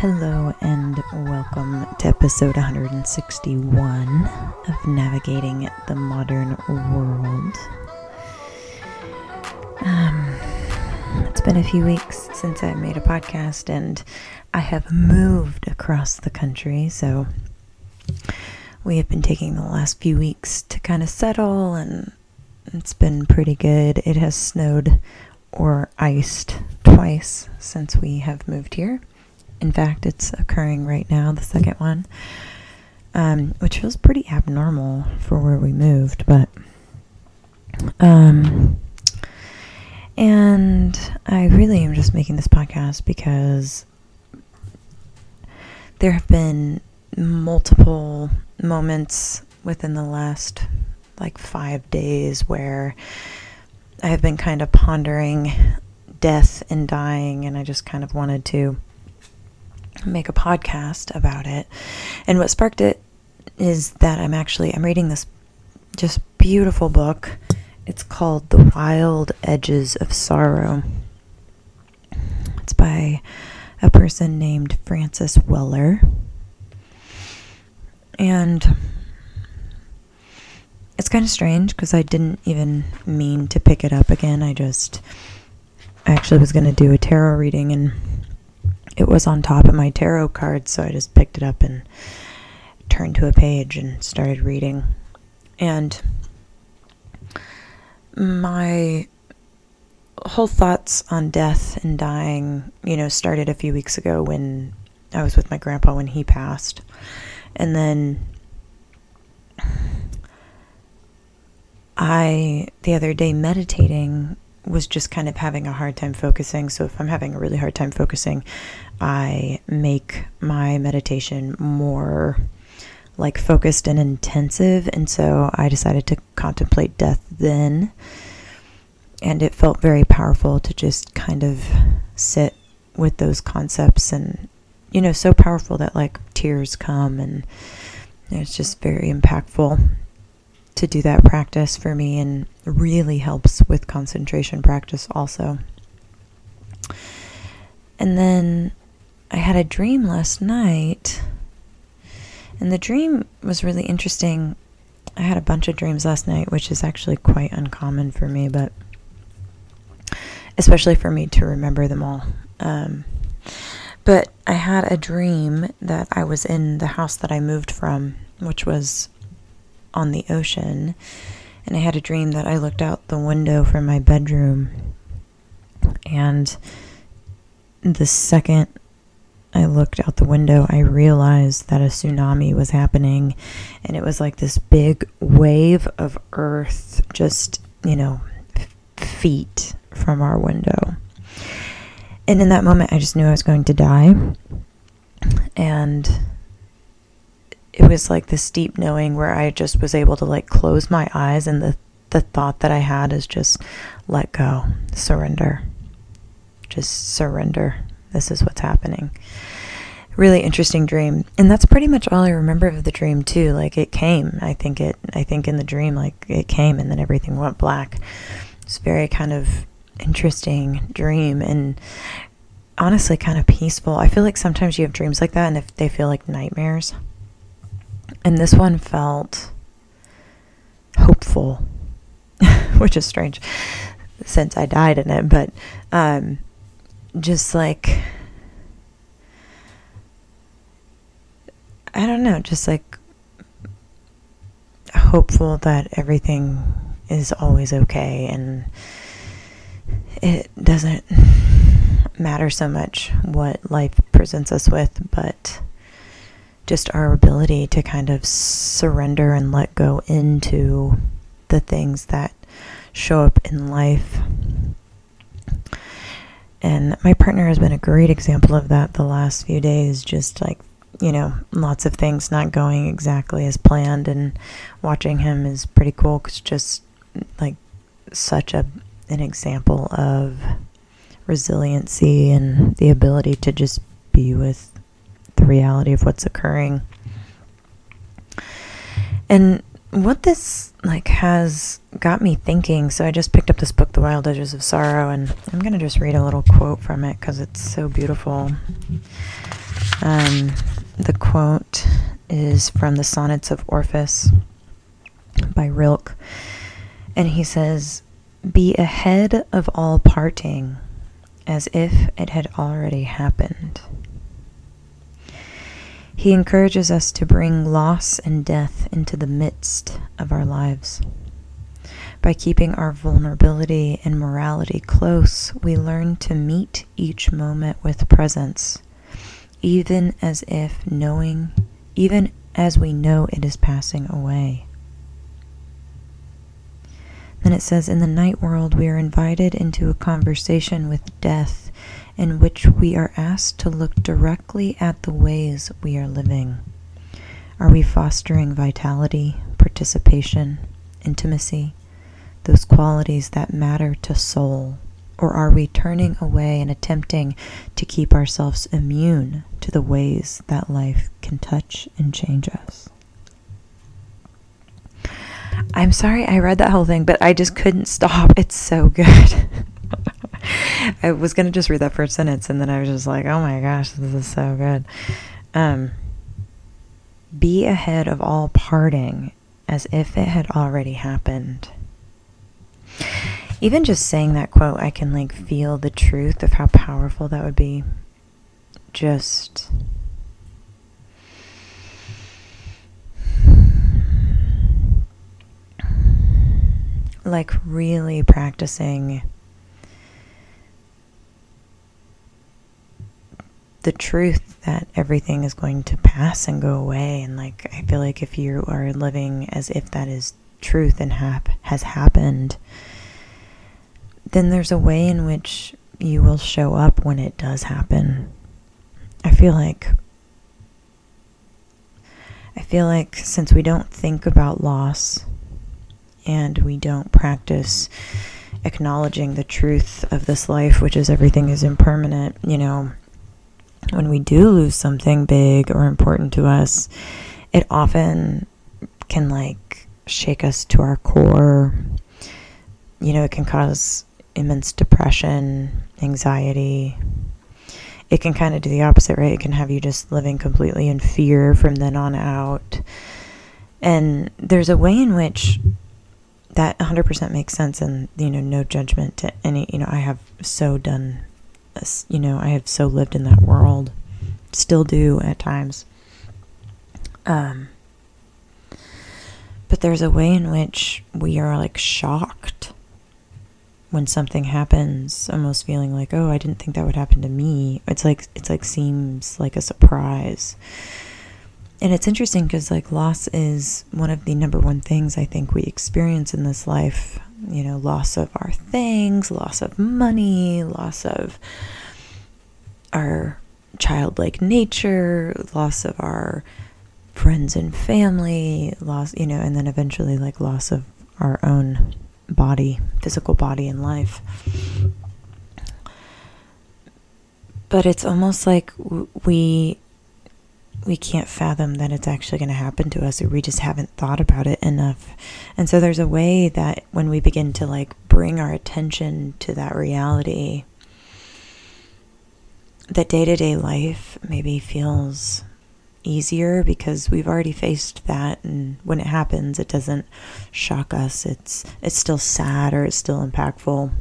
Hello and welcome to episode 161 of Navigating the Modern World. Um, it's been a few weeks since I made a podcast and I have moved across the country, so we have been taking the last few weeks to kind of settle and it's been pretty good. It has snowed or iced twice since we have moved here. In fact, it's occurring right now, the second one, um, which feels pretty abnormal for where we moved, but. Um, and I really am just making this podcast because there have been multiple moments within the last like five days where I have been kind of pondering death and dying, and I just kind of wanted to make a podcast about it. And what sparked it is that I'm actually I'm reading this just beautiful book. It's called The Wild Edges of Sorrow. It's by a person named Francis Weller. And it's kind of strange because I didn't even mean to pick it up again. I just I actually was going to do a tarot reading and it was on top of my tarot cards, so I just picked it up and turned to a page and started reading. And my whole thoughts on death and dying, you know, started a few weeks ago when I was with my grandpa when he passed. And then I, the other day, meditating, was just kind of having a hard time focusing. So if I'm having a really hard time focusing, I make my meditation more like focused and intensive. And so I decided to contemplate death then. And it felt very powerful to just kind of sit with those concepts and, you know, so powerful that like tears come and it's just very impactful to do that practice for me and really helps with concentration practice also. And then I had a dream last night, and the dream was really interesting. I had a bunch of dreams last night, which is actually quite uncommon for me, but especially for me to remember them all. Um, but I had a dream that I was in the house that I moved from, which was on the ocean. And I had a dream that I looked out the window from my bedroom. And the second I looked out the window, I realized that a tsunami was happening. And it was like this big wave of earth, just, you know, feet from our window. And in that moment, I just knew I was going to die. And it was like this deep knowing where I just was able to like close my eyes and the the thought that I had is just let go, surrender. Just surrender. This is what's happening. Really interesting dream. And that's pretty much all I remember of the dream too. Like it came. I think it I think in the dream like it came and then everything went black. It's very kind of interesting dream and honestly kind of peaceful. I feel like sometimes you have dreams like that and if they feel like nightmares. And this one felt hopeful, which is strange since I died in it, but um, just like, I don't know, just like hopeful that everything is always okay and it doesn't matter so much what life presents us with, but just our ability to kind of surrender and let go into the things that show up in life. And my partner has been a great example of that the last few days, just like, you know, lots of things not going exactly as planned. And watching him is pretty cool because just like such a an example of resiliency and the ability to just be with the reality of what's occurring. And what this like has got me thinking so i just picked up this book the wild edges of sorrow and i'm going to just read a little quote from it because it's so beautiful Um, the quote is from the Sonnets of Orpheus by Rilke. And he says, Be ahead of all parting, as if it had already happened. He encourages us to bring loss and death into the midst of our lives. By keeping our vulnerability and morality close, we learn to meet each moment with presence, even as if knowing, even as we know it is passing away. Then it says, In the night world, we are invited into a conversation with death in which we are asked to look directly at the ways we are living. Are we fostering vitality, participation, intimacy, those qualities that matter to soul? Or are we turning away and attempting to keep ourselves immune to the ways that life can touch and change us? I'm sorry I read that whole thing, but I just couldn't stop. It's so good. I was gonna just read that first sentence, and then I was just like, "Oh my gosh, this is so good." Um, be ahead of all parting, as if it had already happened. Even just saying that quote, I can like feel the truth of how powerful that would be. Just. Like, really practicing the truth that everything is going to pass and go away. And like, I feel like if you are living as if that is truth and hap- has happened, then there's a way in which you will show up when it does happen. I feel like I feel like since we don't think about loss and we don't practice acknowledging the truth of this life, which is everything is impermanent, you know, when we do lose something big or important to us, it often can like shake us to our core. You know, it can cause immense depression, anxiety. It can kind of do the opposite, right? It can have you just living completely in fear from then on out. And there's a way in which that 100% makes sense and, you know, no judgment to any, you know, I have so done you know, I have so lived in that world, still do at times. Um, but there's a way in which we are like shocked when something happens, almost feeling like, oh, I didn't think that would happen to me. It's like it's like seems like a surprise. And it's interesting because like loss is one of the number one things I think we experience in this life you know, loss of our things, loss of money, loss of our childlike nature, loss of our friends and family, loss, you know, and then eventually like loss of our own body, physical body and life. But it's almost like we we can't fathom that it's actually going to happen to us or we just haven't thought about it enough. And so there's a way that when we begin to like bring our attention to that reality that day-to-day life maybe feels easier because we've already faced that and when it happens it doesn't shock us. It's it's still sad or it's still impactful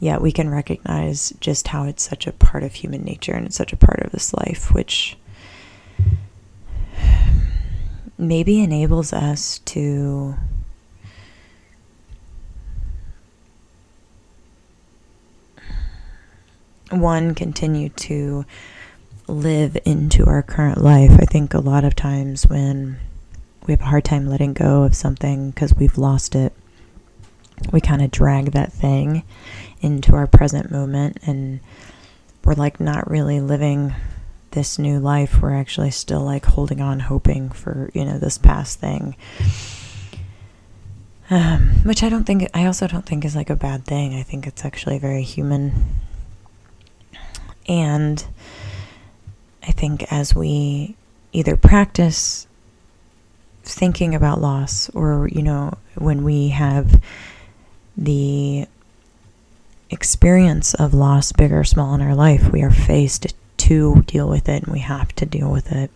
yet we can recognize just how it's such a part of human nature and it's such a part of this life, which maybe enables us to one continue to live into our current life. I think a lot of times when we have a hard time letting go of something because we've lost it, we kind of drag that thing into our present moment and we're like not really living this new life. We're actually still like holding on, hoping for, you know, this past thing. Um, which I don't think, I also don't think is like a bad thing. I think it's actually very human. And I think as we either practice thinking about loss or, you know, when we have the experience of loss, big or small, in our life, we are faced to deal with it and we have to deal with it.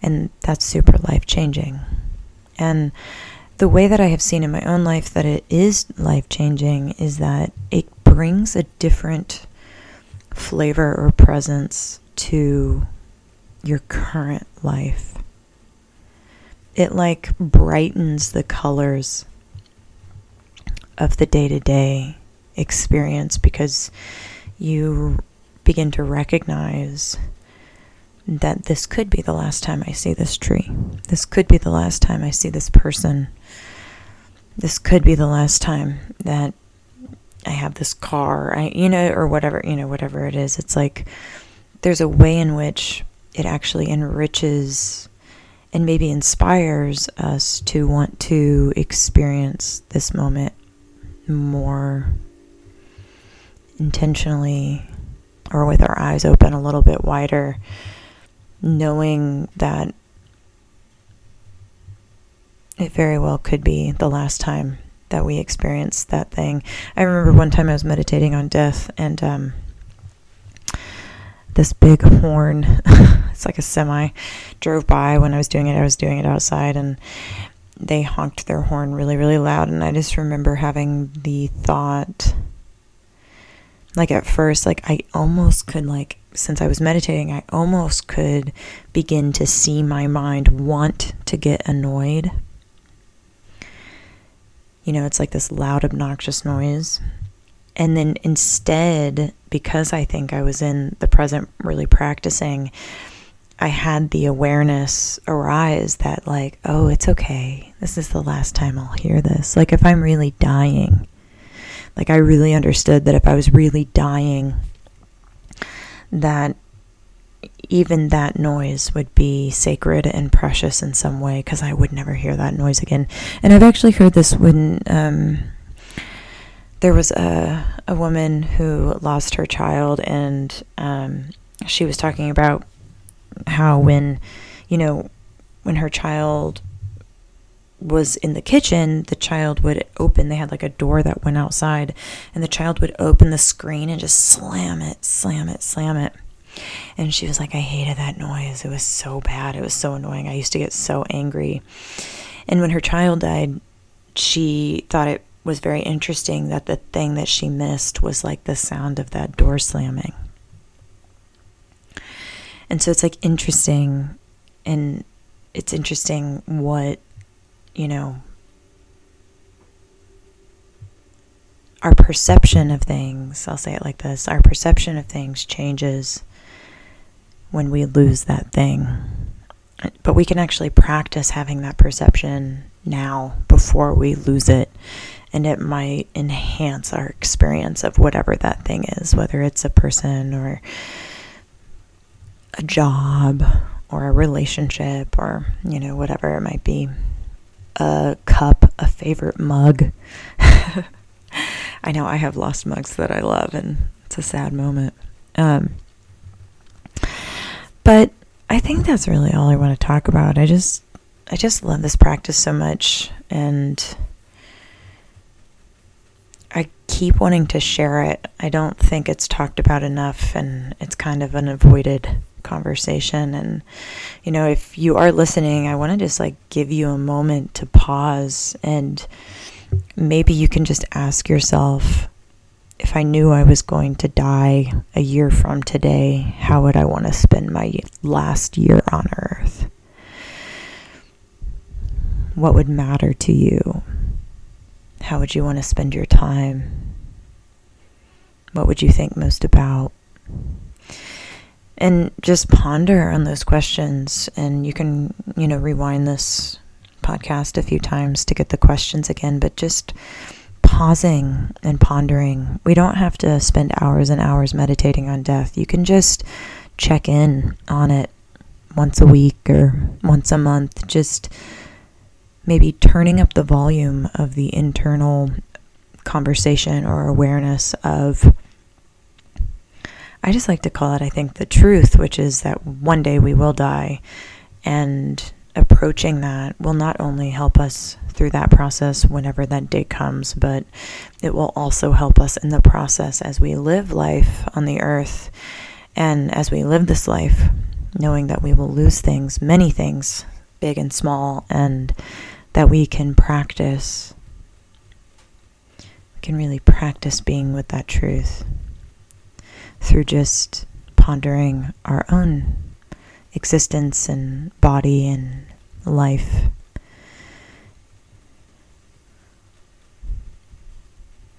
And that's super life changing. And the way that I have seen in my own life that it is life changing is that it brings a different flavor or presence to your current life. It like brightens the colors of the day to day experience because you begin to recognize that this could be the last time I see this tree. This could be the last time I see this person. This could be the last time that I have this car, I, you know, or whatever, you know, whatever it is. It's like there's a way in which it actually enriches and maybe inspires us to want to experience this moment more intentionally or with our eyes open a little bit wider, knowing that it very well could be the last time that we experienced that thing. I remember one time I was meditating on death and um, this big horn, it's like a semi, drove by when I was doing it. I was doing it outside and they honked their horn really, really loud. And I just remember having the thought, like at first, like I almost could, like, since I was meditating, I almost could begin to see my mind want to get annoyed. You know, it's like this loud, obnoxious noise. And then instead, because I think I was in the present really practicing, I had the awareness arise that, like, oh, it's okay. This is the last time I'll hear this. Like, if I'm really dying, like, I really understood that if I was really dying, that even that noise would be sacred and precious in some way because I would never hear that noise again. And I've actually heard this when um, there was a, a woman who lost her child, and um, she was talking about how when, you know, when her child was in the kitchen, the child would open, they had like a door that went outside, and the child would open the screen and just slam it, slam it, slam it. And she was like, I hated that noise. It was so bad. It was so annoying. I used to get so angry. And when her child died, she thought it was very interesting that the thing that she missed was like the sound of that door slamming. And so it's like interesting, and it's interesting what, you know, our perception of things, I'll say it like this our perception of things changes when we lose that thing. But we can actually practice having that perception now before we lose it. And it might enhance our experience of whatever that thing is, whether it's a person or a job or a relationship or, you know, whatever it might be. A cup, a favorite mug. I know I have lost mugs that I love, and it's a sad moment. Um, but I think that's really all I want to talk about. I just, I just love this practice so much, and I keep wanting to share it. I don't think it's talked about enough, and it's kind of an avoided conversation. And, you know, if you are listening, I want to just like give you a moment to pause and maybe you can just ask yourself if I knew I was going to die a year from today, how would I want to spend my last year on earth? What would matter to you? How would you want to spend your time? What would you think most about? And just ponder on those questions. And you can you know rewind this podcast a few times to get the questions again but just pausing and pondering. We don't have to spend hours and hours meditating on death. You can just check in on it once a week or once a month. Just maybe turning up the volume of the internal conversation or awareness of I just like to call it, I think, the truth, which is that one day we will die. And approaching that will not only help us through that process whenever that day comes, but it will also help us in the process as we live life on the earth And as we live this life, knowing that we will lose things, many things, big and small, and that we can practice, we can really practice being with that truth through just pondering our own existence and body and life.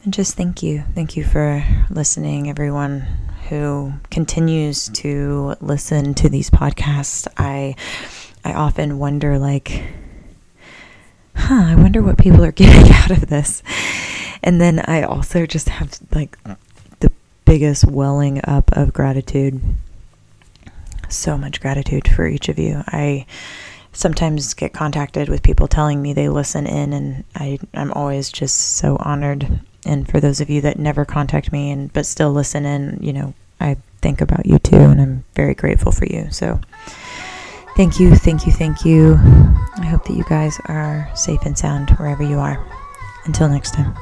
And just thank you. Thank you for listening, everyone who continues to listen to these podcasts. I I often wonder like huh, I wonder what people are getting out of this. And then I also just have like biggest welling up of gratitude. So much gratitude for each of you. I sometimes get contacted with people telling me they listen in and I I'm always just so honored and for those of you that never contact me and but still listen in, you know, I think about you too and I'm very grateful for you. So thank you, thank you, thank you. I hope that you guys are safe and sound wherever you are. Until next time.